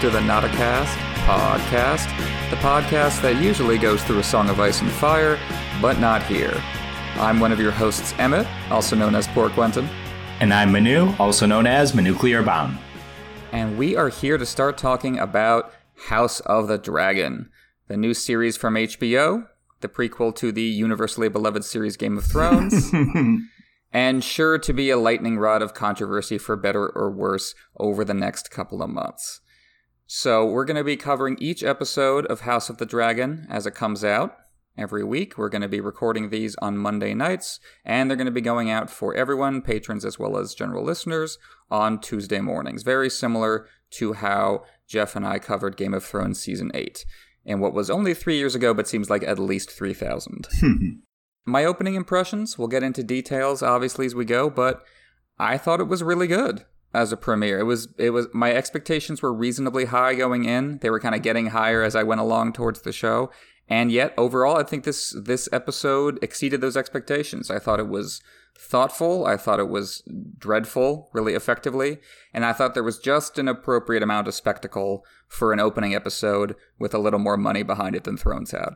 to the Notacast podcast, the podcast that usually goes through a song of ice and fire, but not here. I'm one of your hosts, Emmett, also known as Poor Quentin. And I'm Manu, also known as Manuclear Bomb. And we are here to start talking about House of the Dragon, the new series from HBO, the prequel to the universally beloved series Game of Thrones. and sure to be a lightning rod of controversy for better or worse over the next couple of months. So, we're going to be covering each episode of House of the Dragon as it comes out every week. We're going to be recording these on Monday nights, and they're going to be going out for everyone, patrons as well as general listeners, on Tuesday mornings. Very similar to how Jeff and I covered Game of Thrones Season 8 in what was only three years ago, but seems like at least 3,000. My opening impressions, we'll get into details obviously as we go, but I thought it was really good as a premiere. It was it was my expectations were reasonably high going in. They were kind of getting higher as I went along towards the show. And yet overall I think this this episode exceeded those expectations. I thought it was thoughtful, I thought it was dreadful really effectively, and I thought there was just an appropriate amount of spectacle for an opening episode with a little more money behind it than Thrones had.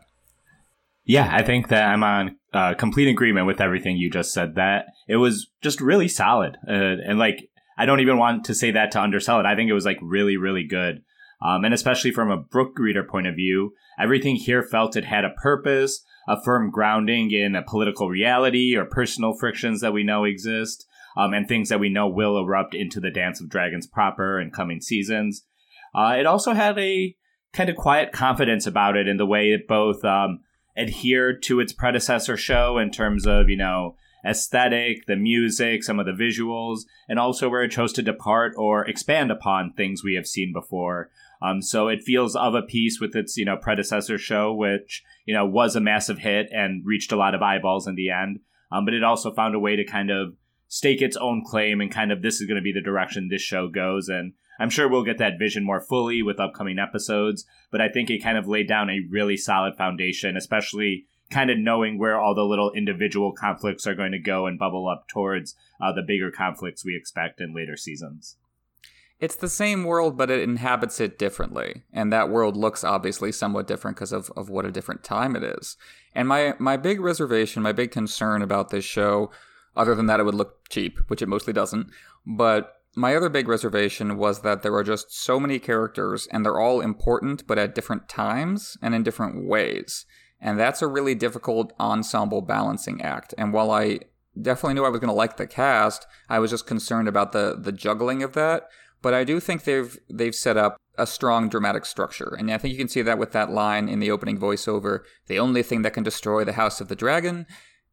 Yeah, I think that I'm on uh, complete agreement with everything you just said. That it was just really solid, uh, and like I don't even want to say that to undersell it. I think it was like really, really good, um, and especially from a book reader point of view, everything here felt it had a purpose, a firm grounding in a political reality or personal frictions that we know exist, um, and things that we know will erupt into the Dance of Dragons proper in coming seasons. Uh, it also had a kind of quiet confidence about it in the way it both um, adhere to its predecessor show in terms of, you know, aesthetic, the music, some of the visuals, and also where it chose to depart or expand upon things we have seen before. Um, so it feels of a piece with its, you know, predecessor show, which, you know, was a massive hit and reached a lot of eyeballs in the end. Um, but it also found a way to kind of stake its own claim and kind of this is going to be the direction this show goes. And I'm sure we'll get that vision more fully with upcoming episodes, but I think it kind of laid down a really solid foundation, especially kind of knowing where all the little individual conflicts are going to go and bubble up towards uh, the bigger conflicts we expect in later seasons. It's the same world, but it inhabits it differently. And that world looks obviously somewhat different because of, of what a different time it is. And my, my big reservation, my big concern about this show, other than that it would look cheap, which it mostly doesn't, but my other big reservation was that there are just so many characters and they're all important, but at different times and in different ways. And that's a really difficult ensemble balancing act. And while I definitely knew I was going to like the cast, I was just concerned about the the juggling of that. But I do think they've they've set up a strong dramatic structure. And I think you can see that with that line in the opening voiceover, the only thing that can destroy the house of the dragon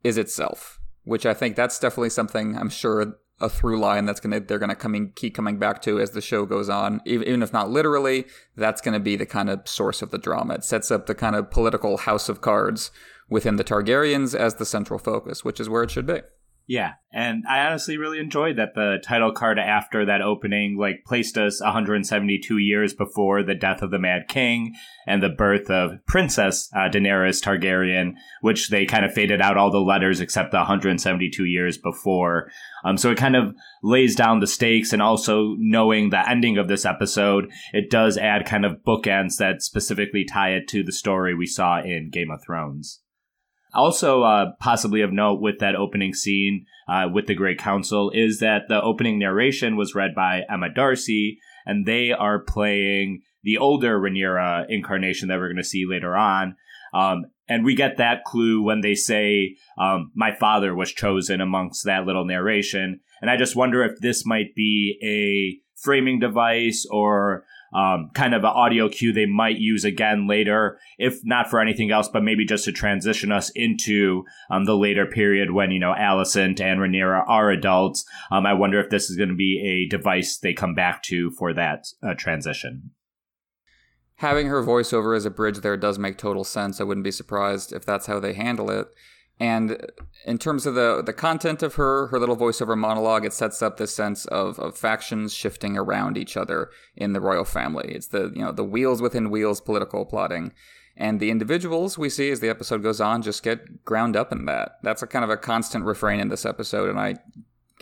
is itself. Which I think that's definitely something I'm sure a through line that's gonna they're gonna coming keep coming back to as the show goes on. Even if not literally, that's gonna be the kind of source of the drama. It sets up the kind of political house of cards within the Targaryens as the central focus, which is where it should be. Yeah, and I honestly really enjoyed that the title card after that opening like placed us 172 years before the death of the Mad King and the birth of Princess uh, Daenerys Targaryen, which they kind of faded out all the letters except the 172 years before. Um, so it kind of lays down the stakes, and also knowing the ending of this episode, it does add kind of bookends that specifically tie it to the story we saw in Game of Thrones. Also, uh, possibly of note with that opening scene uh, with the Great Council is that the opening narration was read by Emma Darcy, and they are playing the older Rhaenyra incarnation that we're going to see later on. Um, and we get that clue when they say, um, My father was chosen amongst that little narration. And I just wonder if this might be a framing device or um, kind of an audio cue they might use again later, if not for anything else, but maybe just to transition us into um, the later period when, you know, Alicent and Rhaenyra are adults. Um, I wonder if this is going to be a device they come back to for that uh, transition. Having her voiceover as a bridge there does make total sense. I wouldn't be surprised if that's how they handle it. And in terms of the the content of her her little voiceover monologue, it sets up this sense of, of factions shifting around each other in the royal family. It's the you know the wheels within wheels political plotting. And the individuals we see as the episode goes on just get ground up in that. That's a kind of a constant refrain in this episode, and I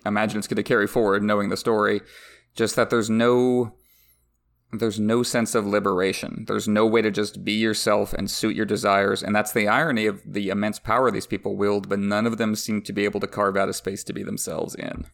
imagine it's going to carry forward knowing the story. Just that there's no there's no sense of liberation. There's no way to just be yourself and suit your desires. And that's the irony of the immense power these people wield, but none of them seem to be able to carve out a space to be themselves in.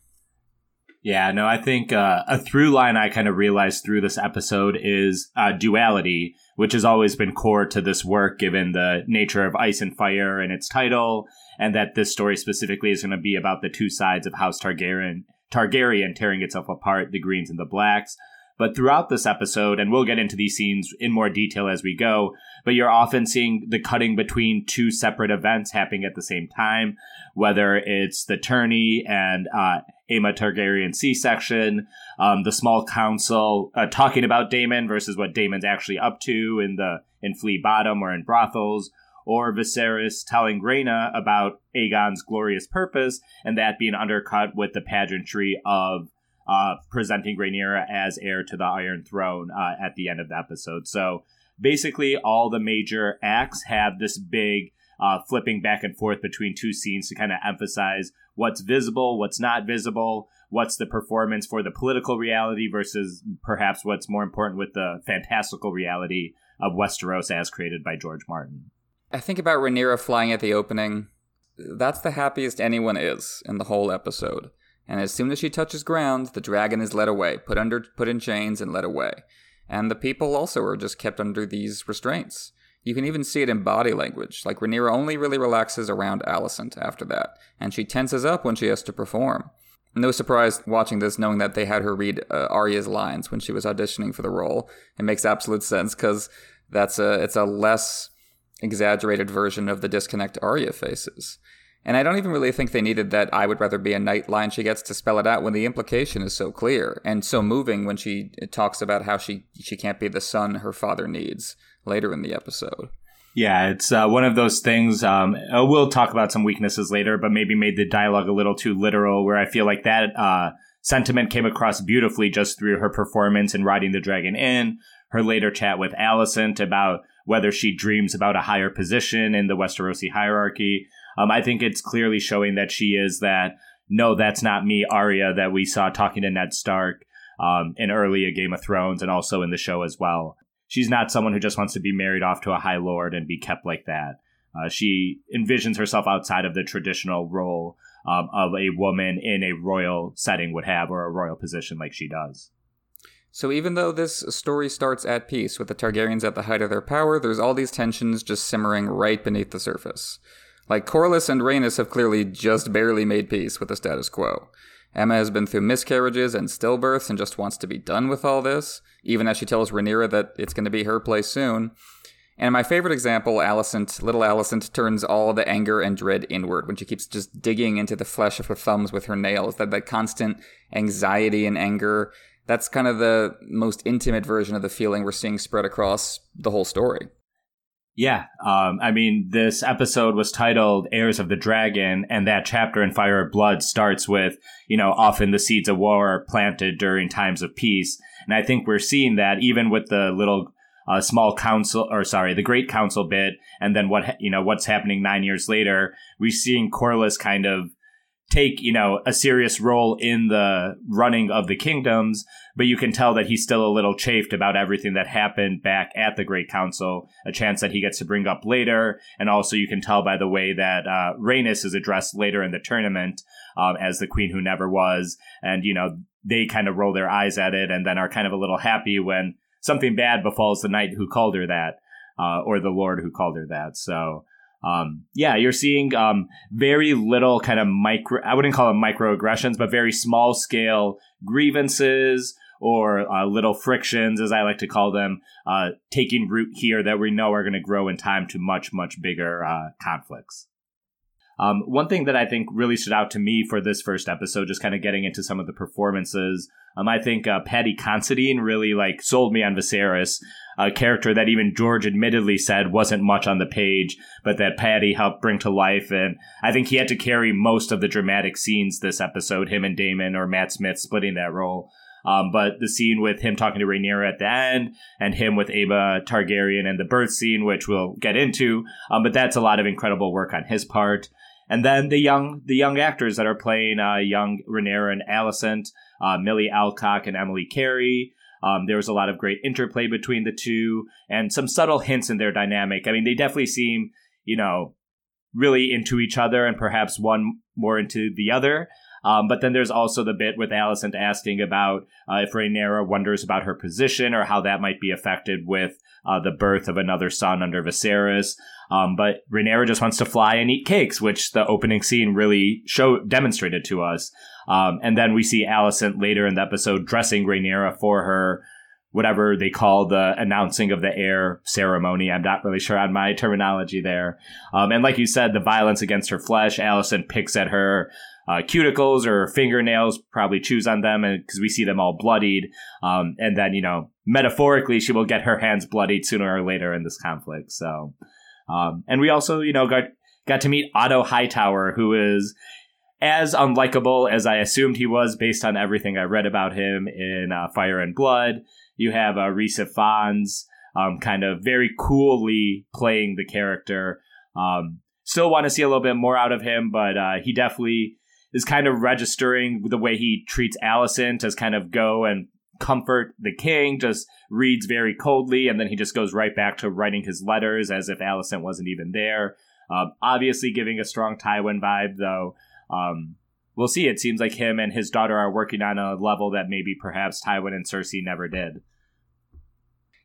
Yeah, no, I think uh, a through line I kind of realized through this episode is uh, duality, which has always been core to this work, given the nature of Ice and Fire and its title, and that this story specifically is going to be about the two sides of House Targaryen, Targaryen tearing itself apart, the Greens and the Blacks. But throughout this episode, and we'll get into these scenes in more detail as we go, but you're often seeing the cutting between two separate events happening at the same time, whether it's the tourney and uh, Aemma Targaryen C-section, um, the small council uh, talking about Daemon versus what Daemon's actually up to in the in Flea Bottom or in brothels, or Viserys telling Rhaena about Aegon's glorious purpose, and that being undercut with the pageantry of uh, presenting Rhaenyra as heir to the Iron Throne uh, at the end of the episode. So basically, all the major acts have this big uh, flipping back and forth between two scenes to kind of emphasize what's visible, what's not visible, what's the performance for the political reality versus perhaps what's more important with the fantastical reality of Westeros as created by George Martin. I think about Rhaenyra flying at the opening. That's the happiest anyone is in the whole episode and as soon as she touches ground, the dragon is led away, put under put in chains and led away. And the people also are just kept under these restraints. You can even see it in body language, like Rhaenyra only really relaxes around Alicent after that, and she tenses up when she has to perform. No surprise watching this, knowing that they had her read uh, Arya's lines when she was auditioning for the role. It makes absolute sense because that's a it's a less exaggerated version of the disconnect Arya faces. And I don't even really think they needed that I would rather be a knight line she gets to spell it out when the implication is so clear and so moving when she talks about how she she can't be the son her father needs later in the episode. Yeah, it's uh, one of those things. Um, uh, we'll talk about some weaknesses later, but maybe made the dialogue a little too literal. Where I feel like that uh, sentiment came across beautifully just through her performance in riding the dragon in. Her later chat with Alicent about whether she dreams about a higher position in the Westerosi hierarchy. Um, I think it's clearly showing that she is that no, that's not me, Arya, that we saw talking to Ned Stark um, in early Game of Thrones and also in the show as well. She's not someone who just wants to be married off to a high lord and be kept like that. Uh, she envisions herself outside of the traditional role um, of a woman in a royal setting would have or a royal position like she does. So even though this story starts at peace with the Targaryens at the height of their power, there's all these tensions just simmering right beneath the surface. Like Corlys and Rhaenys have clearly just barely made peace with the status quo. Aemma has been through miscarriages and stillbirths and just wants to be done with all this, even as she tells Rhaenyra that it's going to be her place soon. And my favorite example, Alicent, little Alicent, turns all the anger and dread inward when she keeps just digging into the flesh of her thumbs with her nails. That that constant anxiety and anger. That's kind of the most intimate version of the feeling we're seeing spread across the whole story. Yeah, um, I mean, this episode was titled "Heirs of the Dragon," and that chapter in Fire and Blood starts with, you know, often the seeds of war are planted during times of peace, and I think we're seeing that even with the little uh, small council, or sorry, the Great Council bit, and then what you know what's happening nine years later. We're seeing Corlys kind of take you know a serious role in the running of the kingdoms but you can tell that he's still a little chafed about everything that happened back at the great council a chance that he gets to bring up later. And also you can tell by the way that uh, Rhaenys is addressed later in the tournament um, as the queen who never was. And you know they kind of roll their eyes at it and then are kind of a little happy when something bad befalls the knight who called her that uh, or the lord who called her that. So um, yeah, you're seeing um, very little kind of micro, I wouldn't call them microaggressions, but very small scale grievances or uh, little frictions, as I like to call them, uh, taking root here that we know are going to grow in time to much, much bigger uh, conflicts. Um, one thing that I think really stood out to me for this first episode, just kind of getting into some of the performances, um, I think uh, Paddy Considine really like sold me on Viserys, a character that even George admittedly said wasn't much on the page, but that Paddy helped bring to life. And I think he had to carry most of the dramatic scenes this episode, him and Daemon or Matt Smith splitting that role. Um, but the scene with him talking to Rhaenyra at the end, and him with Aemma Targaryen, and the birth scene, which we'll get into. Um, but that's a lot of incredible work on his part. And then the young the young actors that are playing uh, young Rhaenyra and Alicent, uh, Milly Alcock and Emily Carey. Um, there was a lot of great interplay between the two and some subtle hints in their dynamic. I mean, they definitely seem, you know, really into each other and perhaps one more into the other. Um, but then there's also the bit with Alicent asking about uh, if Rhaenyra wonders about her position or how that might be affected with uh, the birth of another son under Viserys. Um, but Rhaenyra just wants to fly and eat cakes, which the opening scene really show demonstrated to us. Um, and then we see Alicent later in the episode dressing Rhaenyra for her whatever they call the announcing of the heir ceremony. I'm not really sure on my terminology there. Um, and like you said, the violence against her flesh, Alicent picks at her uh, cuticles or fingernails, probably chews on them, because we see them all bloodied. Um, and then, you know, metaphorically, she will get her hands bloodied sooner or later in this conflict. So, um, and we also, you know, got got to meet Otto Hightower, who is as unlikable as I assumed he was based on everything I read about him in uh, Fire and Blood. You have uh, Rhys Ifans, um, kind of very coolly playing the character. Um, still want to see a little bit more out of him, but uh, he definitely is kind of registering the way he treats Alicent as kind of go and comfort the king, just reads very coldly, and then he just goes right back to writing his letters as if Alicent wasn't even there. Um, obviously, giving a strong Tywin vibe, though. Um, we'll see. It seems like him and his daughter are working on a level that maybe perhaps Tywin and Cersei never did.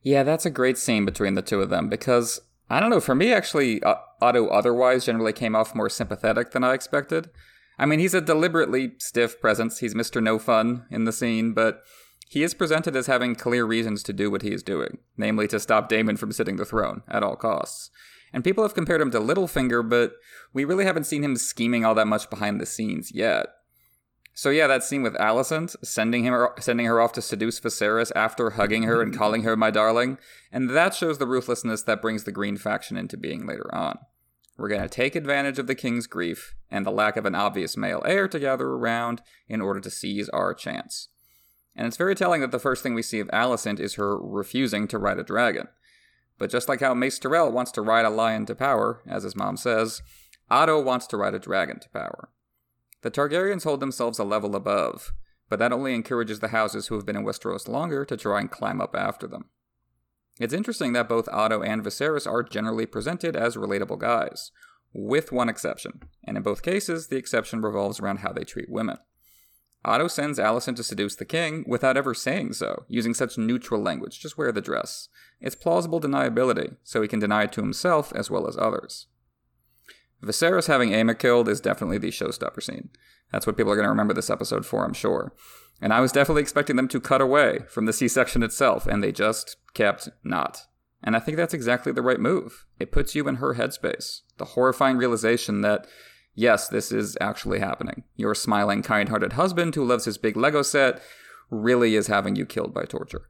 Yeah, that's a great scene between the two of them because I don't know. For me, actually, uh, Otto otherwise generally came off more sympathetic than I expected. I mean, he's a deliberately stiff presence. He's Mr. No Fun in the scene, but he is presented as having clear reasons to do what he is doing, namely to stop Daemon from sitting the throne at all costs. And people have compared him to Littlefinger, but we really haven't seen him scheming all that much behind the scenes yet. So yeah, that scene with Alicent, sending him sending her off to seduce Viserys after hugging her and calling her my darling, and that shows the ruthlessness that brings the Green faction into being later on. We're going to take advantage of the king's grief and the lack of an obvious male heir to gather around in order to seize our chance. And it's very telling that the first thing we see of Alicent is her refusing to ride a dragon. But just like how Mace Tyrell wants to ride a lion to power, as his mom says, Otto wants to ride a dragon to power. The Targaryens hold themselves a level above, but that only encourages the houses who have been in Westeros longer to try and climb up after them. It's interesting that both Otto and Viserys are generally presented as relatable guys, with one exception, and in both cases, the exception revolves around how they treat women. Otto sends Alicent to seduce the king without ever saying so, using such neutral language, just wear the dress. It's plausible deniability, so he can deny it to himself as well as others. Viserys having Aemma killed is definitely the showstopper scene. That's what people are going to remember this episode for, I'm sure. And I was definitely expecting them to cut away from the C section itself, and they just kept not. And I think that's exactly the right move. It puts you in her headspace. The horrifying realization that, yes, this is actually happening. Your smiling, kind hearted husband who loves his big Lego set really is having you killed by torture.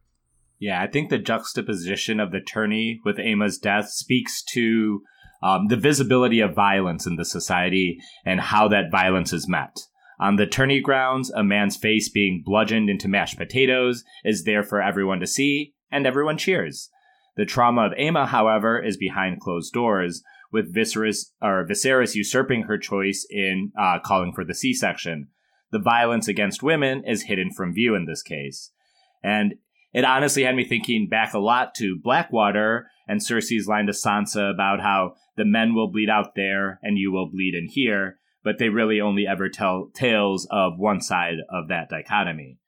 Yeah, I think the juxtaposition of the tourney with Aemma's death speaks to um, the visibility of violence in the society and how that violence is met. On the tourney grounds, a man's face being bludgeoned into mashed potatoes is there for everyone to see, and everyone cheers. The trauma of Aemma, however, is behind closed doors, with Viserys, or Viserys usurping her choice in uh, calling for the C-section. The violence against women is hidden from view in this case. And it honestly had me thinking back a lot to Blackwater and Cersei's line to Sansa about how the men will bleed out there and you will bleed in here, but they really only ever tell tales of one side of that dichotomy.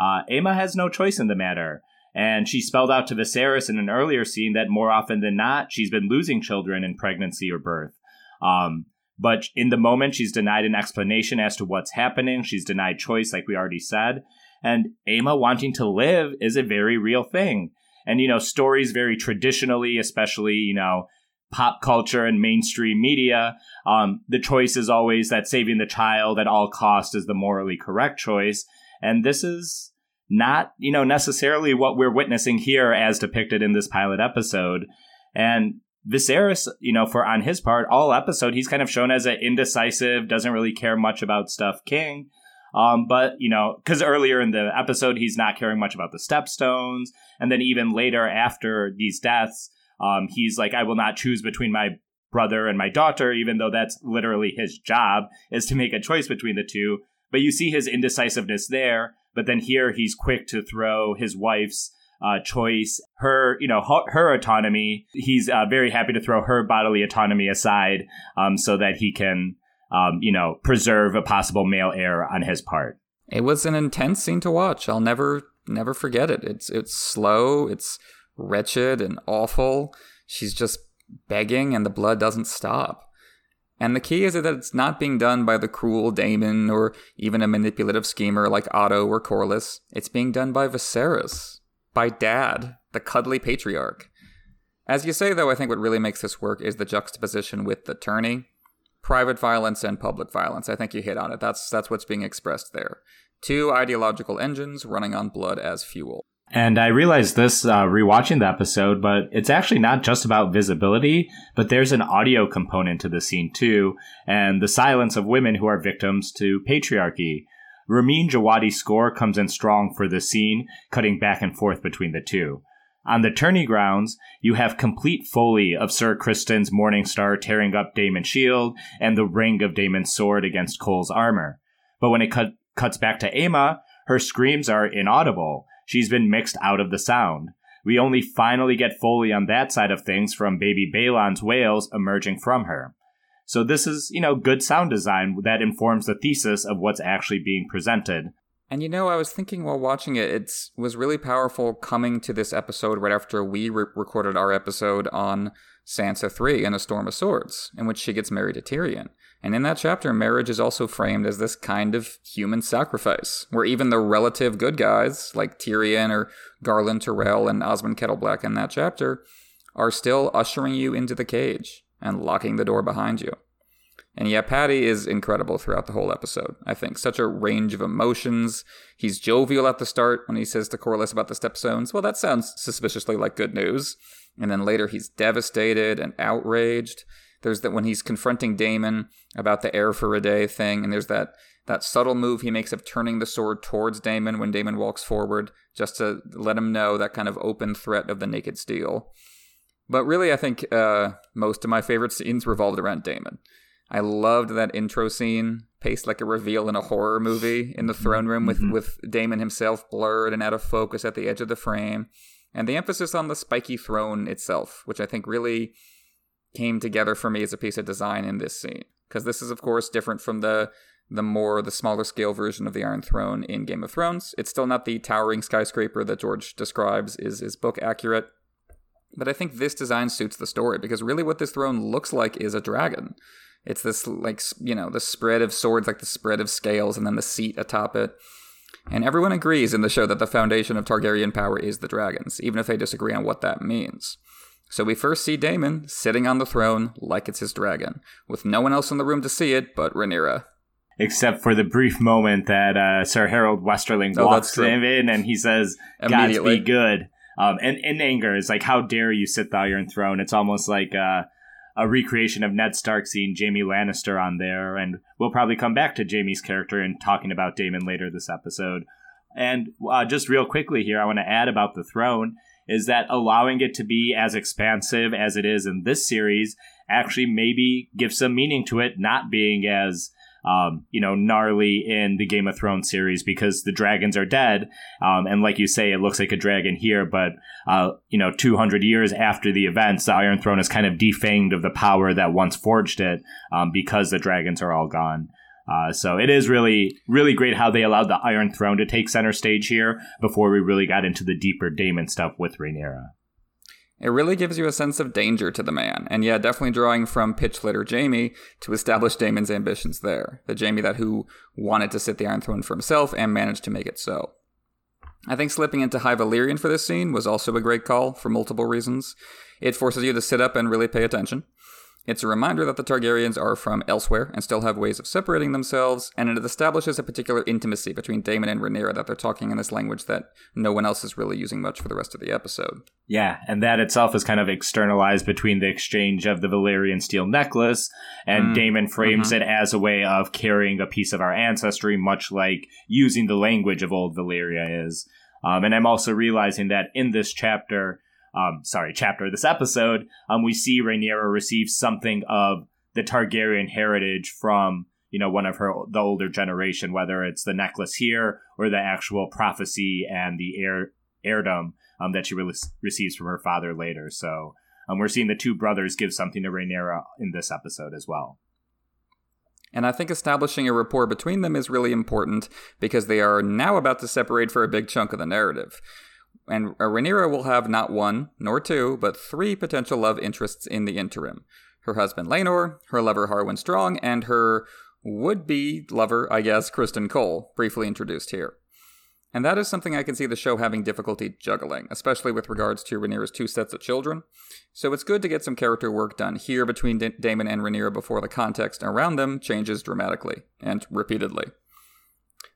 Uh, has no choice in the matter, and she spelled out to Viserys in an earlier scene that more often than not, she's been losing children in pregnancy or birth. Um, but in the moment, she's denied an explanation as to what's happening. She's denied choice, like we already said. And Aemma wanting to live is a very real thing. And, you know, stories very traditionally, especially, you know, pop culture and mainstream media, um, the choice is always that saving the child at all cost is the morally correct choice. And this is not, you know, necessarily what we're witnessing here as depicted in this pilot episode. And Viserys, you know, for on his part, all episode, he's kind of shown as an indecisive, doesn't really care much about stuff king. Um, but you know, because earlier in the episode, he's not caring much about the stepstones, and then even later after these deaths, um, he's like, I will not choose between my brother and my daughter, even though that's literally his job is to make a choice between the two. but you see his indecisiveness there. But then here he's quick to throw his wife's uh, choice, her, you know, her, autonomy. He's uh, very happy to throw her bodily autonomy aside um, so that he can, um, you know, preserve a possible male heir on his part. It was an intense scene to watch. I'll never, never forget it. It's it's slow. It's wretched and awful. She's just begging, and the blood doesn't stop. And the key is that it's not being done by the cruel Daemon or even a manipulative schemer like Otto or Corlys. It's being done by Viserys, by Dad, the cuddly patriarch. As you say, though, I think what really makes this work is the juxtaposition with the tourney. Private violence and public violence. I think you hit on it. That's that's what's being expressed there. Two ideological engines running on blood as fuel. And I realized this uh, rewatching the episode, but it's actually not just about visibility, but there's an audio component to the scene too, and the silence of women who are victims to patriarchy. Ramin Djawadi's score comes in strong for the scene, cutting back and forth between the two. On the tourney grounds, you have complete foley of Sir Criston's Morning Star tearing up Daemon's shield and the ring of Daemon's sword against Cole's armor. But when it cut, cuts back to Aemma, her screams are inaudible, she's been mixed out of the sound. We only finally get Foley on that side of things from baby Baelon's wails emerging from her. So this is, you know, good sound design that informs the thesis of what's actually being presented. And you know, I was thinking while watching it, it was really powerful coming to this episode right after we re- recorded our episode on Sansa 3 and A Storm of Swords, in which she gets married to Tyrion. And in that chapter, marriage is also framed as this kind of human sacrifice, where even the relative good guys, like Tyrion or Garland Tyrell and Osmond Kettleblack in that chapter, are still ushering you into the cage and locking the door behind you. And yeah, Paddy is incredible throughout the whole episode. I think such a range of emotions. He's jovial at the start when he says to Corlys about the stepstones. Well, that sounds suspiciously like good news. And then later he's devastated and outraged. There's that when he's confronting Daemon about the heir for a day thing, and there's that that subtle move he makes of turning the sword towards Daemon when Daemon walks forward, just to let him know that kind of open threat of the naked steel. But really, I think uh, most of my favorite scenes revolved around Daemon. I loved that intro scene, paced like a reveal in a horror movie in the throne room with, mm-hmm. with Daemon himself blurred and out of focus at the edge of the frame, and the emphasis on the spiky throne itself, which I think really came together for me as a piece of design in this scene because this is of course different from the the more the smaller scale version of the Iron Throne in Game of Thrones. It's still not the towering skyscraper that George describes is is book accurate. But I think this design suits the story because really what this throne looks like is a dragon. It's this like you know, the spread of swords like the spread of scales and then the seat atop it. And everyone agrees in the show that the foundation of Targaryen power is the dragons, even if they disagree on what that means. So we first see Daemon sitting on the throne like it's his dragon, with no one else in the room to see it but Rhaenyra. Except for the brief moment that uh, Sir Harrold Westerling oh, walks him in and he says, "Gods be good." Um, and in anger is like, "How dare you sit the Iron Throne?" It's almost like uh, a recreation of Ned Stark seeing Jaime Lannister on there, and we'll probably come back to Jaime's character and talking about Daemon later this episode. And uh, just real quickly here, I want to add about the throne is that allowing it to be as expansive as it is in this series actually maybe gives some meaning to it not being as um, you know, gnarly in the Game of Thrones series because the dragons are dead. Um, and like you say, it looks like a dragon here, but, uh, you know, 200 years after the events, the Iron Throne is kind of defanged of the power that once forged it um, because the dragons are all gone. Uh, so it is really, really great how they allowed the Iron Throne to take center stage here before we really got into the deeper Daemon stuff with Rhaenyra. It really gives you a sense of danger to the man, and yeah, definitely drawing from pitch litter Jaime to establish Daemon's ambitions there. The Jaime that who wanted to sit the Iron Throne for himself and managed to make it so. I think slipping into High Valyrian for this scene was also a great call for multiple reasons. It forces you to sit up and really pay attention. It's a reminder that the Targaryens are from elsewhere and still have ways of separating themselves, and it establishes a particular intimacy between Daemon and Rhaenyra that they're talking in this language that no one else is really using much for the rest of the episode. Yeah, and that itself is kind of externalized between the exchange of the Valyrian steel necklace, and mm. Daemon frames mm-hmm. it as a way of carrying a piece of our ancestry, much like using the language of old Valyria is. Um, and I'm also realizing that in this chapter, um, sorry, chapter of this episode, um, we see Rhaenyra receive something of the Targaryen heritage from, you know one of her the older generation, whether it's the necklace here or the actual prophecy and the heir heirdom um, that she re- receives from her father later. So um, we're seeing the two brothers give something to Rhaenyra in this episode as well. And I think establishing a rapport between them is really important because they are now about to separate for a big chunk of the narrative. And uh, Rhaenyra will have not one, nor two, but three potential love interests in the interim. Her husband Laenor, her lover Harwin Strong, and her would-be lover, I guess, Criston Cole, briefly introduced here. And that is something I can see the show having difficulty juggling, especially with regards to Rhaenyra's two sets of children. So it's good to get some character work done here between D- Daemon and Rhaenyra before the context around them changes dramatically and repeatedly.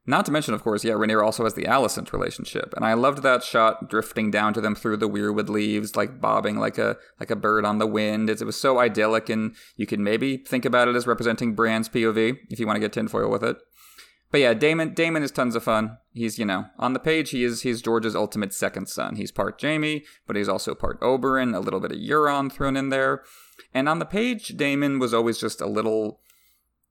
Not to mention, of course, yeah, Rhaenyra also has the Alicent relationship, and I loved that shot drifting down to them through the weirwood leaves, like bobbing like a like a bird on the wind. It, it was so idyllic, and you could maybe think about it as representing Bran's POV if you want to get tinfoil with it. But yeah, Damon Daemon is tons of fun. He's, you know, on the page he is he's George's ultimate second son. He's part Jaime, but he's also part Oberyn, a little bit of Euron thrown in there. And on the page, Daemon was always just a little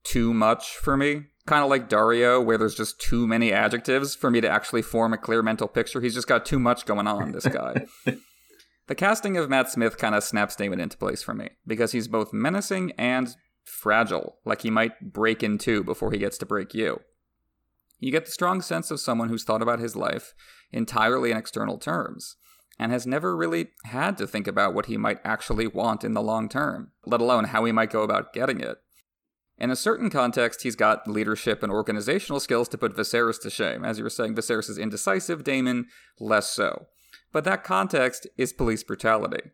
too much for me. Kind of like Daario, where there's just too many adjectives for me to actually form a clear mental picture. He's just got too much going on, this guy. the casting of Matt Smith kind of snaps Daemon into place for me, because he's both menacing and fragile, like he might break in two before he gets to break you. You get the strong sense of someone who's thought about his life entirely in external terms and has never really had to think about what he might actually want in the long term, let alone how he might go about getting it. In a certain context, he's got leadership and organizational skills to put Viserys to shame. As you were saying, Viserys is indecisive, Daemon less so. But that context is police brutality.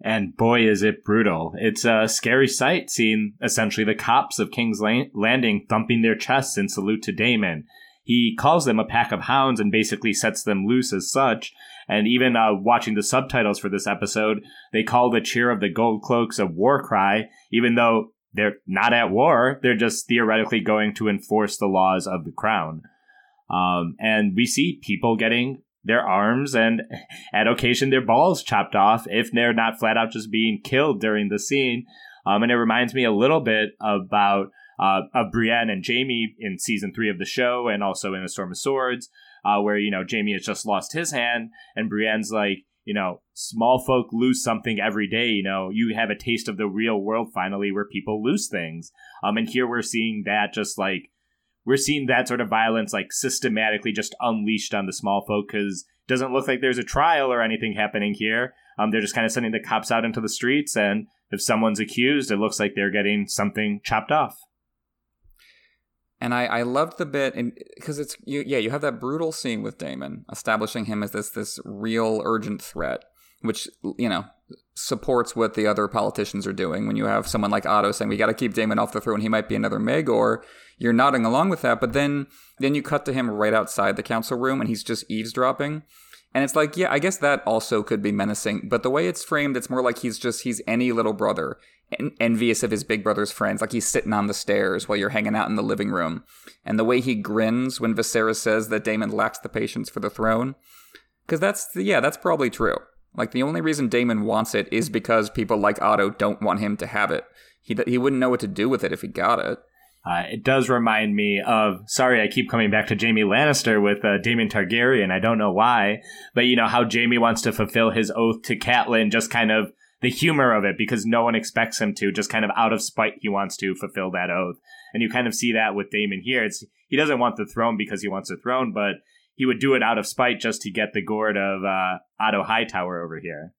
And boy, is it brutal. It's a scary sight seeing essentially the cops of King's Landing thumping their chests in salute to Daemon. He calls them a pack of hounds and basically sets them loose as such. And even uh, watching the subtitles for this episode, they call the cheer of the Gold Cloaks a war cry, even though they're not at war. They're just theoretically going to enforce the laws of the crown. Um, and we see people getting their arms and at occasion their balls chopped off if they're not flat out just being killed during the scene. Um, and it reminds me a little bit about uh, of Brienne and Jaime in season three of the show and also in A Storm of Swords, uh, where, you know, Jaime has just lost his hand and Brienne's like, you know, small folk lose something every day. You know, you have a taste of the real world finally where people lose things. Um, and here we're seeing that just like we're seeing that sort of violence like systematically just unleashed on the small folk because it doesn't look like there's a trial or anything happening here. Um, they're just kind of sending the cops out into the streets, and if someone's accused, it looks like they're getting something chopped off. And I, I loved the bit, because it's you, yeah, you have that brutal scene with Daemon establishing him as this this real urgent threat, which you know supports what the other politicians are doing. When you have someone like Otto saying we got to keep Daemon off the throne, he might be another Maegor. You're nodding along with that, but then then you cut to him right outside the council room, and he's just eavesdropping. And it's like, yeah, I guess that also could be menacing, but the way it's framed, it's more like he's just he's any little brother, en- envious of his big brother's friends, like he's sitting on the stairs while you're hanging out in the living room. And the way he grins when Viserys says that Daemon lacks the patience for the throne, because that's yeah, that's probably true. Like the only reason Daemon wants it is because people like Otto don't want him to have it. He he wouldn't know what to do with it if he got it. Uh, it does remind me of sorry I keep coming back to Jaime Lannister with uh, Daemon Targaryen. I don't know why, but you know how Jamie wants to fulfill his oath to Catelyn, just kind of the humor of it because no one expects him to. Just kind of out of spite, he wants to fulfill that oath, and you kind of see that with Daemon here. It's he doesn't want the throne because he wants the throne, but he would do it out of spite just to get the gourd of uh, Otto Hightower over here.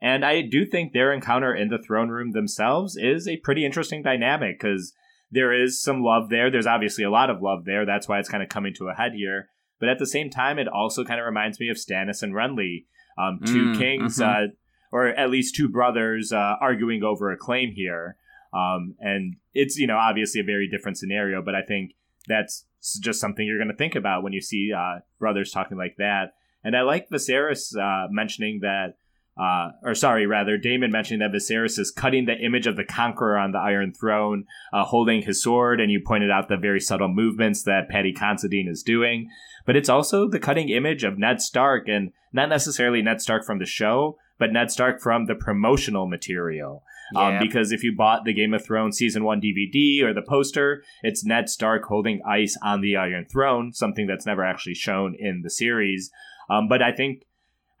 And I do think their encounter in the throne room themselves is a pretty interesting dynamic because there is some love there. There's obviously a lot of love there. That's why it's kind of coming to a head here. But at the same time, it also kind of reminds me of Stannis and Renly, um, two mm, kings, mm-hmm. uh, or at least two brothers uh, arguing over a claim here. Um, and it's, you know, obviously a very different scenario, but I think that's just something you're going to think about when you see uh, brothers talking like that. And I like Viserys uh, mentioning that, uh, or sorry, rather, Daemon mentioning that Viserys is cutting the image of the conqueror on the Iron Throne, uh, holding his sword, and you pointed out the very subtle movements that Paddy Considine is doing. But it's also the cutting image of Ned Stark, and not necessarily Ned Stark from the show, but Ned Stark from the promotional material. Um, because if you bought the Game of Thrones season one DVD or the poster, it's Ned Stark holding ice on the Iron Throne, something that's never actually shown in the series. Um, but I think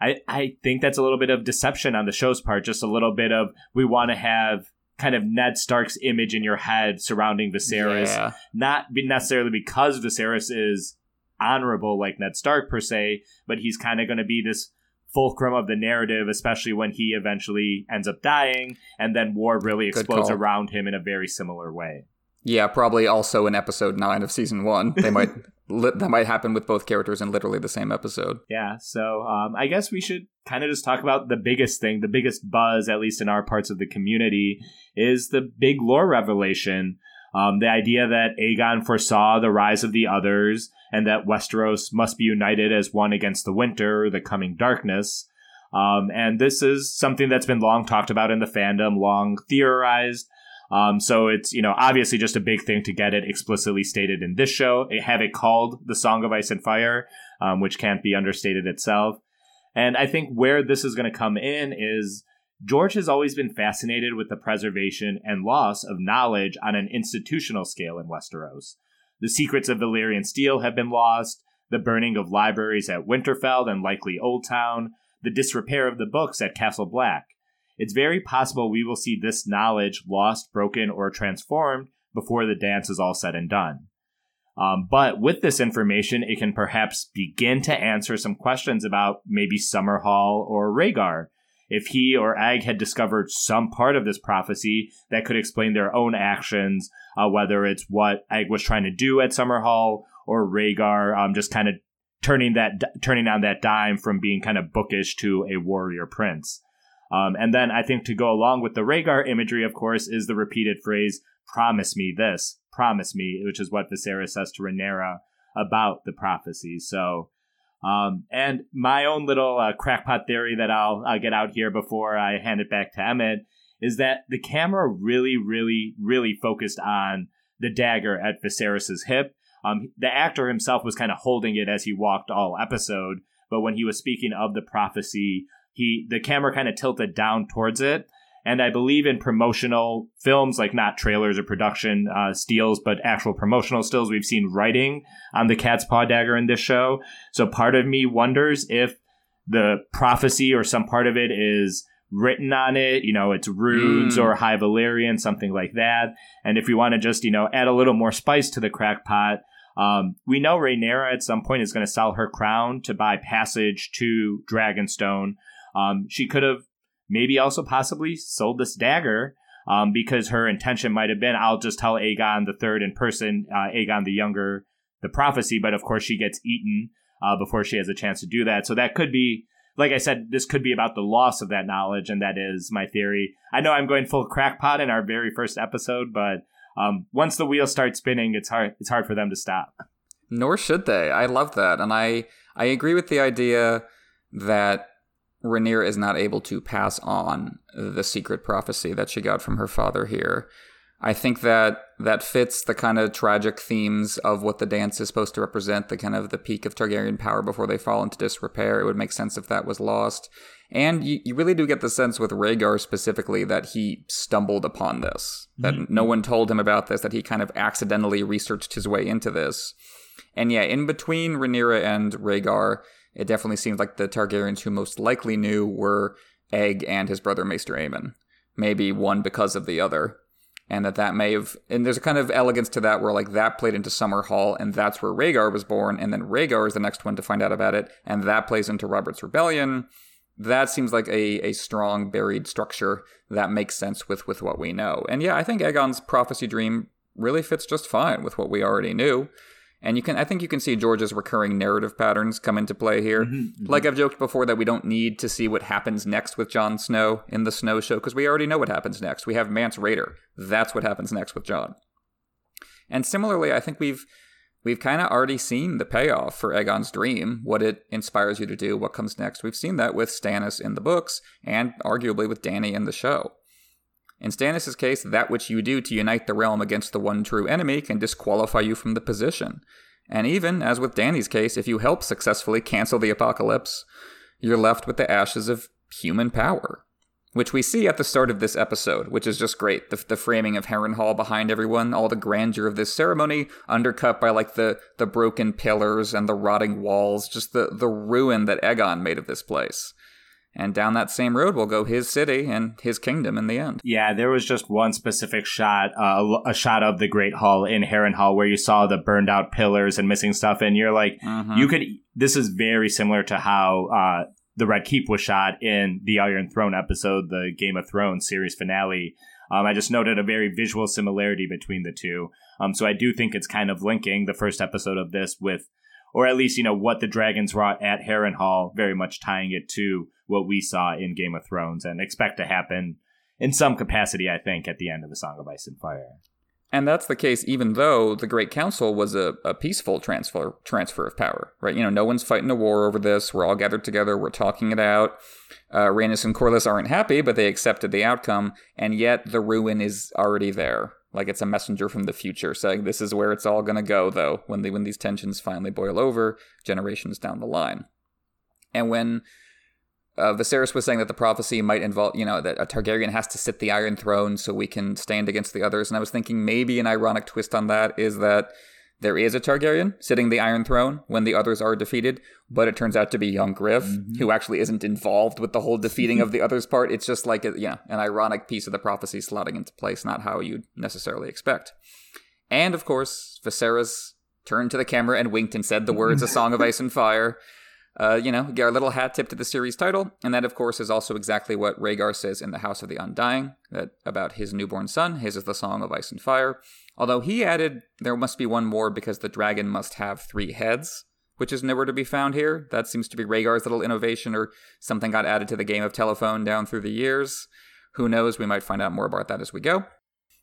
I, I think that's a little bit of deception on the show's part, just a little bit of we want to have kind of Ned Stark's image in your head surrounding Viserys, yeah. not necessarily because Viserys is honorable like Ned Stark per se, but he's kind of going to be this fulcrum of the narrative, especially when he eventually ends up dying, and then war really explodes around him in a very similar way. Yeah, probably also in episode nine of season one. They might that might happen with both characters in literally the same episode. Yeah, so um, I guess we should kind of just talk about the biggest thing, the biggest buzz, at least in our parts of the community, is the big lore revelation. Um, the idea that Aegon foresaw the rise of the others and that Westeros must be united as one against the winter, the coming darkness. Um, and this is something that's been long talked about in the fandom, long theorized. Um, so it's you know obviously just a big thing to get it explicitly stated in this show. Have it called the Song of Ice and Fire, um, which can't be understated itself. And I think where this is going to come in is George has always been fascinated with the preservation and loss of knowledge on an institutional scale in Westeros. The secrets of Valyrian steel have been lost, the burning of libraries at Winterfell and likely Oldtown, the disrepair of the books at Castle Black it's very possible we will see this knowledge lost, broken, or transformed before the dance is all said and done. Um, but with this information, it can perhaps begin to answer some questions about maybe Summerhall or Rhaegar. If he or Egg had discovered some part of this prophecy that could explain their own actions, uh, whether it's what Egg was trying to do at Summerhall or Rhaegar um, just kind of turning that turning on that dime from being kind of bookish to a warrior prince. Um, and then I think to go along with the Rhaegar imagery, of course, is the repeated phrase, promise me this, promise me, which is what Viserys says to Rhaenyra about the prophecy. So, um, and my own little uh, crackpot theory that I'll, get out here before I hand it back to Emmett is that the camera really, really, really focused on the dagger at Viserys's hip. Um, the actor himself was kind of holding it as he walked all episode, but when he was speaking of the prophecy, he the camera kind of tilted down towards it and I believe in promotional films, like not trailers or production uh, steals, but actual promotional stills, we've seen writing on the cat's paw dagger in this show. So part of me wonders if the prophecy or some part of it is written on it. You know, it's runes mm. or High Valyrian, something like that. And if we want to just, you know, add a little more spice to the crackpot, um, we know Rhaenyra at some point is going to sell her crown to buy passage to Dragonstone um, she could have maybe also possibly sold this dagger um, because her intention might have been, I'll just tell Aegon the third in person, uh, Aegon the younger, the prophecy. But of course, she gets eaten uh, before she has a chance to do that. So that could be, like I said, this could be about the loss of that knowledge, and that is my theory. I know I'm going full crackpot in our very first episode, but um, once the wheels start spinning, it's hard. It's hard for them to stop. Nor should they. I love that, and I I agree with the idea that Rhaenyra is not able to pass on the secret prophecy that she got from her father here. I think that that fits the kind of tragic themes of what the dance is supposed to represent, the kind of the peak of Targaryen power before they fall into disrepair. It would make sense if that was lost. And you, you really do get the sense with Rhaegar specifically that he stumbled upon this, that mm-hmm. no one told him about this, that he kind of accidentally researched his way into this. And yeah, in between Rhaenyra and Rhaegar, it definitely seemed like the Targaryens who most likely knew were Egg and his brother Maester Aemon. Maybe one because of the other. And that that may have, and there's a kind of elegance to that where like that played into Summerhall, and that's where Rhaegar was born, and then Rhaegar is the next one to find out about it, and that plays into Robert's Rebellion. That seems like a, a strong buried structure that makes sense with, with what we know. And yeah, I think Aegon's prophecy dream really fits just fine with what we already knew. And you can, I think you can see George's recurring narrative patterns come into play here. Mm-hmm, mm-hmm. Like I've joked before that we don't need to see what happens next with Jon Snow in the Snow Show because we already know what happens next. We have Mance Rayder. That's what happens next with Jon. And similarly, I think we've we've kind of already seen the payoff for Aegon's dream, what it inspires you to do, what comes next. We've seen that with Stannis in the books and arguably with Dany in the show. In Stannis' case, that which you do to unite the realm against the one true enemy can disqualify you from the position. And even, as with Dany's case, if you help successfully cancel the apocalypse, you're left with the ashes of human power. which we see at the start of this episode, which is just great. The, the framing of Harrenhal behind everyone, all the grandeur of this ceremony, undercut by like the the broken pillars and the rotting walls, just the the ruin that Aegon made of this place. And down that same road will go his city and his kingdom in the end. Yeah, there was just one specific shot, uh, a shot of the Great Hall in Harrenhal where you saw the burned out pillars and missing stuff, and you're like, mm-hmm. you could. This is very similar to how uh, the Red Keep was shot in the Iron Throne episode, the Game of Thrones series finale. Um, I just noted a very visual similarity between the two. Um, so I do think it's kind of linking the first episode of this with, or at least you know what the dragons wrought at Harrenhal, very much tying it to what we saw in Game of Thrones and expect to happen in some capacity. I think at the end of the Song of Ice and Fire. And that's the case even though the Great Council was a, a peaceful transfer transfer of power, right? You know, no one's fighting a war over this. We're all gathered together. We're talking it out. Uh, Rhaenys and Corlys aren't happy, but they accepted the outcome, and yet the ruin is already there. Like it's a messenger from the future saying this is where it's all going to go, though, when, they, when these tensions finally boil over generations down the line. And when uh, Viserys was saying that the prophecy might involve, you know, that a Targaryen has to sit the Iron Throne so we can stand against the others. And I was thinking maybe an ironic twist on that is that there is a Targaryen sitting the Iron Throne when the others are defeated, but it turns out to be young Griff, mm-hmm. who actually isn't involved with the whole defeating of the others part. It's just like a, yeah, an ironic piece of the prophecy slotting into place, not how you'd necessarily expect. And of course, Viserys turned to the camera and winked and said the words "A Song of Ice and Fire." Uh, you know, get our little hat tip to the series title, and that, of course, is also exactly what Rhaegar says in the House of the Undying that about his newborn son. His is the Song of Ice and Fire. Although he added there must be one more because the dragon must have three heads, which is nowhere to be found here. That seems to be Rhaegar's little innovation, or something got added to the game of telephone down through the years. Who knows? We might find out more about that as we go.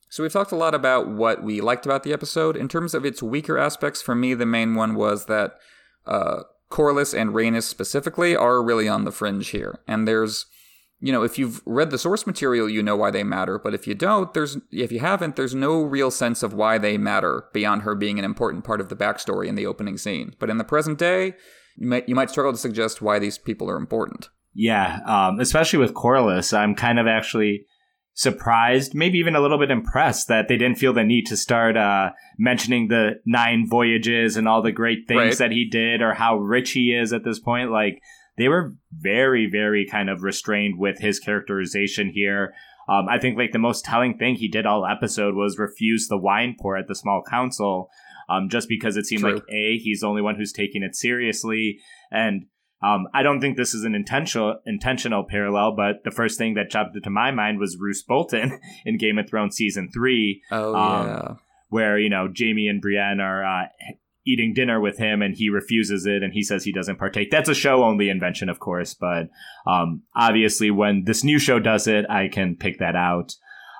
So we've talked a lot about what we liked about the episode. In terms of its weaker aspects, for me, the main one was that. Uh, Corlys and Rhaenys specifically are really on the fringe here. And there's, you know, if you've read the source material, you know why they matter. But if you don't, there's, if you haven't, there's no real sense of why they matter beyond her being an important part of the backstory in the opening scene. But in the present day, you might, you might struggle to suggest why these people are important. Yeah, um, especially with Corlys, I'm kind of actually surprised, maybe even a little bit impressed that they didn't feel the need to start uh, mentioning the nine voyages and all the great things right. that he did or how rich he is at this point. Like they were very, very kind of restrained with his characterization here. Um, I think like the most telling thing he did all episode was refuse the wine pour at the small council, um, just because it seemed True. like a he's the only one who's taking it seriously, and um, I don't think this is an intentional intentional parallel, but the first thing that jumped into my mind was Roose Bolton in Game of Thrones season three. Oh um, yeah, where you know Jaime and Brienne are uh, eating dinner with him, and he refuses it, and he says he doesn't partake. That's a show only invention, of course, but um, obviously when this new show does it, I can pick that out.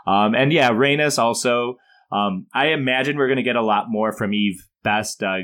Um, and yeah, Rhaenys also. Um, I imagine we're going to get a lot more from Eve Best uh,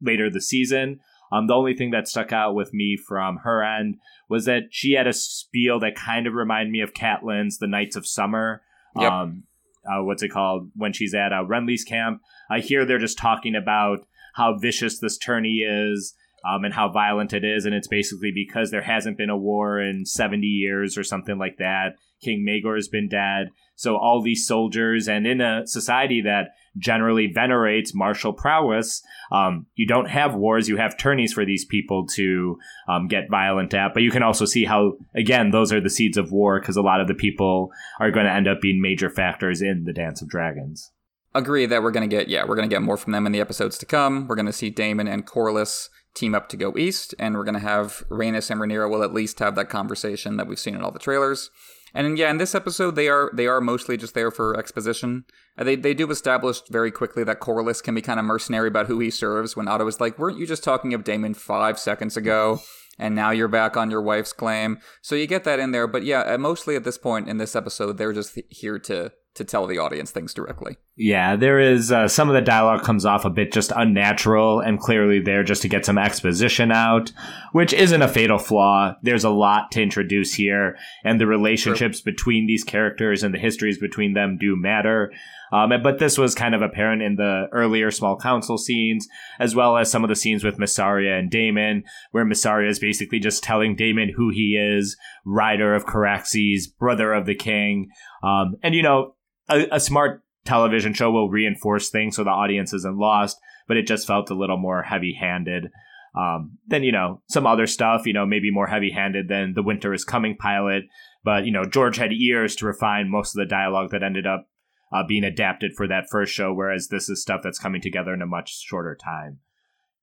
later this season. Um, the only thing that stuck out with me from her end was that she had a spiel that kind of reminded me of Catelyn's The Knights of Summer. Yep. Um, uh, what's it called? When she's at uh, Renly's camp. I hear they're just talking about how vicious this tourney is um, and how violent it is. And it's basically because there hasn't been a war in 70 years or something like that. King Maegor has been dead. So all these soldiers, and in a society that generally venerates martial prowess, um, you don't have wars. You have tourneys for these people to um, get violent at. But you can also see how, again, those are the seeds of war because a lot of the people are going to end up being major factors in the Dance of Dragons. Agree that we're going to get, yeah, we're going to get more from them in the episodes to come. We're going to see Daemon and Corlys team up to go east, and we're going to have Rhaenys and Rhaenyra will at least have that conversation that we've seen in all the trailers. And yeah, in this episode, they are they are mostly just there for exposition. They they do establish very quickly that Corlys can be kind of mercenary about who he serves. When Otto is like, "Weren't you just talking of Daemon five seconds ago?" And now you're back on your wife's claim. So you get that in there. But yeah, uh, mostly at this point in this episode, they're just here to to tell the audience things directly. Yeah, there is uh, some of the dialogue comes off a bit just unnatural and clearly there just to get some exposition out, which isn't a fatal flaw. There's a lot to introduce here, and the relationships between these characters and the histories between them do matter. Um, but this was kind of apparent in the earlier small council scenes, as well as some of the scenes with Mysaria and Daemon, where Mysaria is basically just telling Daemon who he is, rider of Caraxes, brother of the king. Um, and, you know, a, a smart television show will reinforce things so the audience isn't lost, but it just felt a little more heavy handed. Um, than you know some other stuff, you know maybe more heavy-handed than the Winter is Coming pilot, but you know George had years to refine most of the dialogue that ended up uh, being adapted for that first show, whereas this is stuff that's coming together in a much shorter time.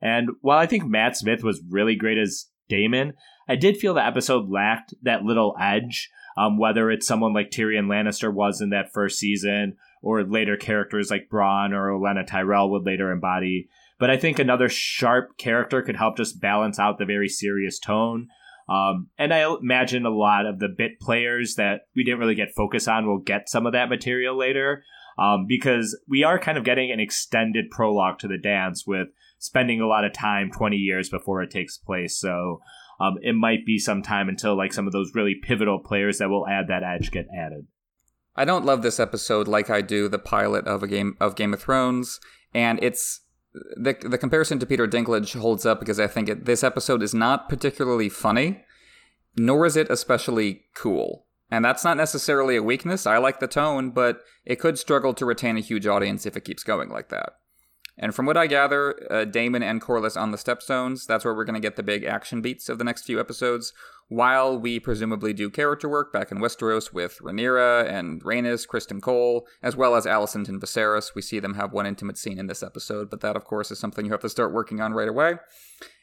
And while I think Matt Smith was really great as Daemon, I did feel the episode lacked that little edge. Um, whether it's someone like Tyrion Lannister was in that first season, or later characters like Bronn or Olenna Tyrell would later embody. But I think another sharp character could help just balance out the very serious tone. Um, and I imagine a lot of the bit players that we didn't really get focus on will get some of that material later. Um, because we are kind of getting an extended prologue to the dance with spending a lot of time 20 years before it takes place. So um, it might be some time until like some of those really pivotal players that will add that edge get added. I don't love this episode like I do the pilot of a game of Game of Thrones, and it's the the comparison to Peter Dinklage holds up because I think it, this episode is not particularly funny, nor is it especially cool. And that's not necessarily a weakness. I like the tone, but it could struggle to retain a huge audience if it keeps going like that. And from what I gather, uh, Daemon and Corlys on the Stepstones, that's where we're going to get the big action beats of the next few episodes, while we presumably do character work back in Westeros with Rhaenyra and Rhaenys, Criston Cole, as well as Alicent and Viserys. We see them have one intimate scene in this episode, but that, of course, is something you have to start working on right away.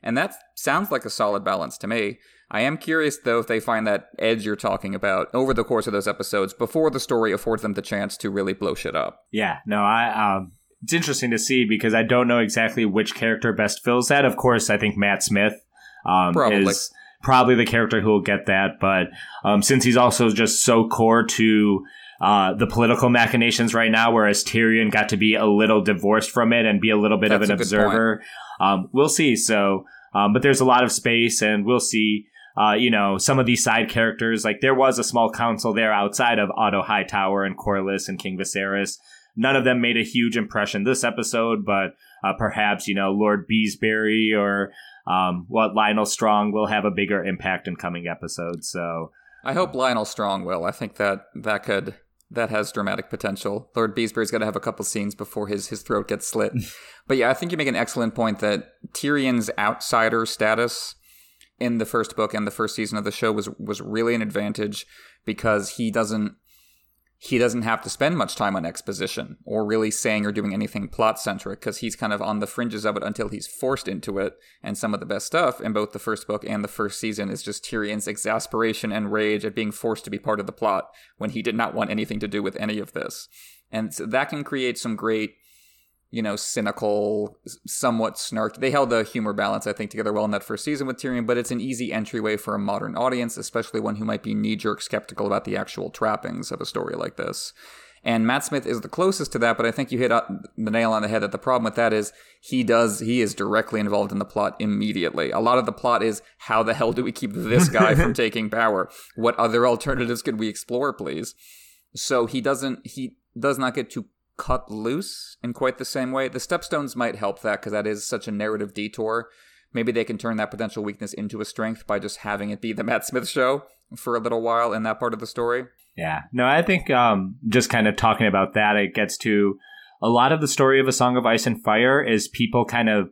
And that sounds like a solid balance to me. I am curious, though, if they find that edge you're talking about over the course of those episodes before the story affords them the chance to really blow shit up. Yeah, no, I um, it's interesting to see because I don't know exactly which character best fills that. Of course, I think Matt Smith um, is probably the character who will get that, but um, since he's also just so core to uh, the political machinations right now, whereas Tyrion got to be a little divorced from it and be a little bit That's of an observer, um, we'll see. So, um, but there's a lot of space, and we'll see. Uh, you know, some of these side characters, like there was a small council there outside of Otto Hightower and Corlys and King Viserys None of them made a huge impression this episode, but uh, perhaps, you know, Lord Beesbury or um, what Lyonel Strong will have a bigger impact in coming episodes. So I hope Lyonel Strong will. I think that that could that has dramatic potential. Lord Beesbury's got to have a couple scenes before his his throat gets slit. but yeah, I think you make an excellent point that Tyrion's outsider status in the first book and the first season of the show was was really an advantage because he doesn't he doesn't have to spend much time on exposition or really saying or doing anything plot centric because he's kind of on the fringes of it until he's forced into it. And some of the best stuff in both the first book and the first season is just Tyrion's exasperation and rage at being forced to be part of the plot when he did not want anything to do with any of this. And so that can create some great you know, cynical, somewhat snarky. They held the humor balance, I think, together well in that first season with Tyrion, but it's an easy entryway for a modern audience, especially one who might be knee jerk skeptical about the actual trappings of a story like this. And Matt Smith is the closest to that, but I think you hit the nail on the head that the problem with that is he does, he is directly involved in the plot immediately. A lot of the plot is how the hell do we keep this guy from taking power? What other alternatives could we explore, please? So he doesn't, he does not get to cut loose in quite the same way. The stepstones might help that because that is such a narrative detour. Maybe they can turn that potential weakness into a strength by just having it be the Matt Smith show for a little while in that part of the story. Yeah. No, I think um, just kind of talking about that, it gets to a lot of the story of A Song of Ice and Fire is people kind of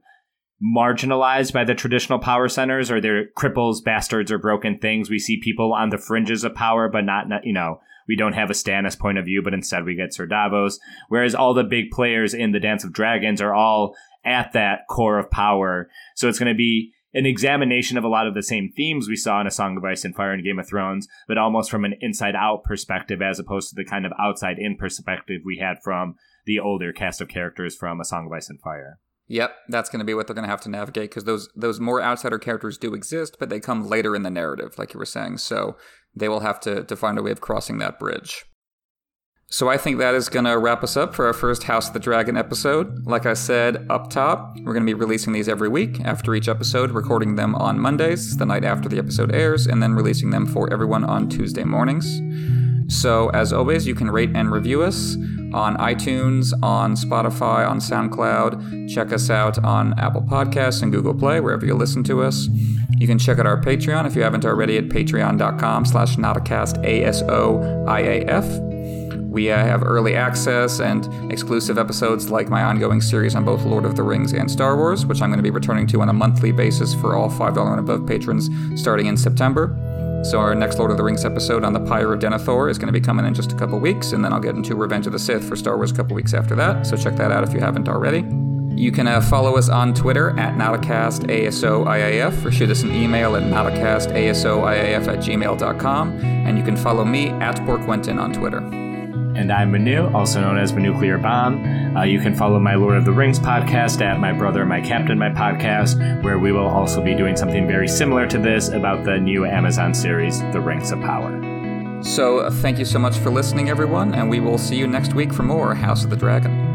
marginalized by the traditional power centers or they're cripples, bastards, or broken things. We see people on the fringes of power, but not, you know, we don't have a Stannis point of view, but instead we get Sir Davos. Whereas all the big players in the Dance of Dragons are all at that core of power. So it's going to be an examination of a lot of the same themes we saw in A Song of Ice and Fire and Game of Thrones, but almost from an inside out perspective as opposed to the kind of outside in perspective we had from the older cast of characters from A Song of Ice and Fire. Yep, that's going to be what they're going to have to navigate because those those more outsider characters do exist, but they come later in the narrative, like you were saying. So they will have to, to find a way of crossing that bridge. So I think that is going to wrap us up for our first House of the Dragon episode. Like I said up top, we're going to be releasing these every week after each episode, recording them on Mondays, the night after the episode airs, and then releasing them for everyone on Tuesday mornings. So, as always, you can rate and review us on iTunes, on Spotify, on SoundCloud. Check us out on Apple Podcasts and Google Play, wherever you listen to us. You can check out our Patreon if you haven't already at patreon.com slash nauticast A-S-O-I-A-F. We uh, have early access and exclusive episodes like my ongoing series on both Lord of the Rings and Star Wars, which I'm going to be returning to on a monthly basis for all $5 and above patrons starting in September. So our next Lord of the Rings episode on the Pyre of Denethor is going to be coming in just a couple weeks, and then I'll get into Revenge of the Sith for Star Wars a couple weeks after that. So check that out if you haven't already. You can uh, follow us on Twitter at NauticastASOIAF or shoot us an email at NauticastASOIAF at gmail.com. And you can follow me at Borquentin on Twitter. And I'm Manu, also known as Nuclear Bomb. Uh, you can follow my Lord of the Rings podcast at My Brother, My Captain, My Podcast, where we will also be doing something very similar to this about the new Amazon series, The Rings of Power. So, uh, thank you so much for listening, everyone, and we will see you next week for more House of the Dragon.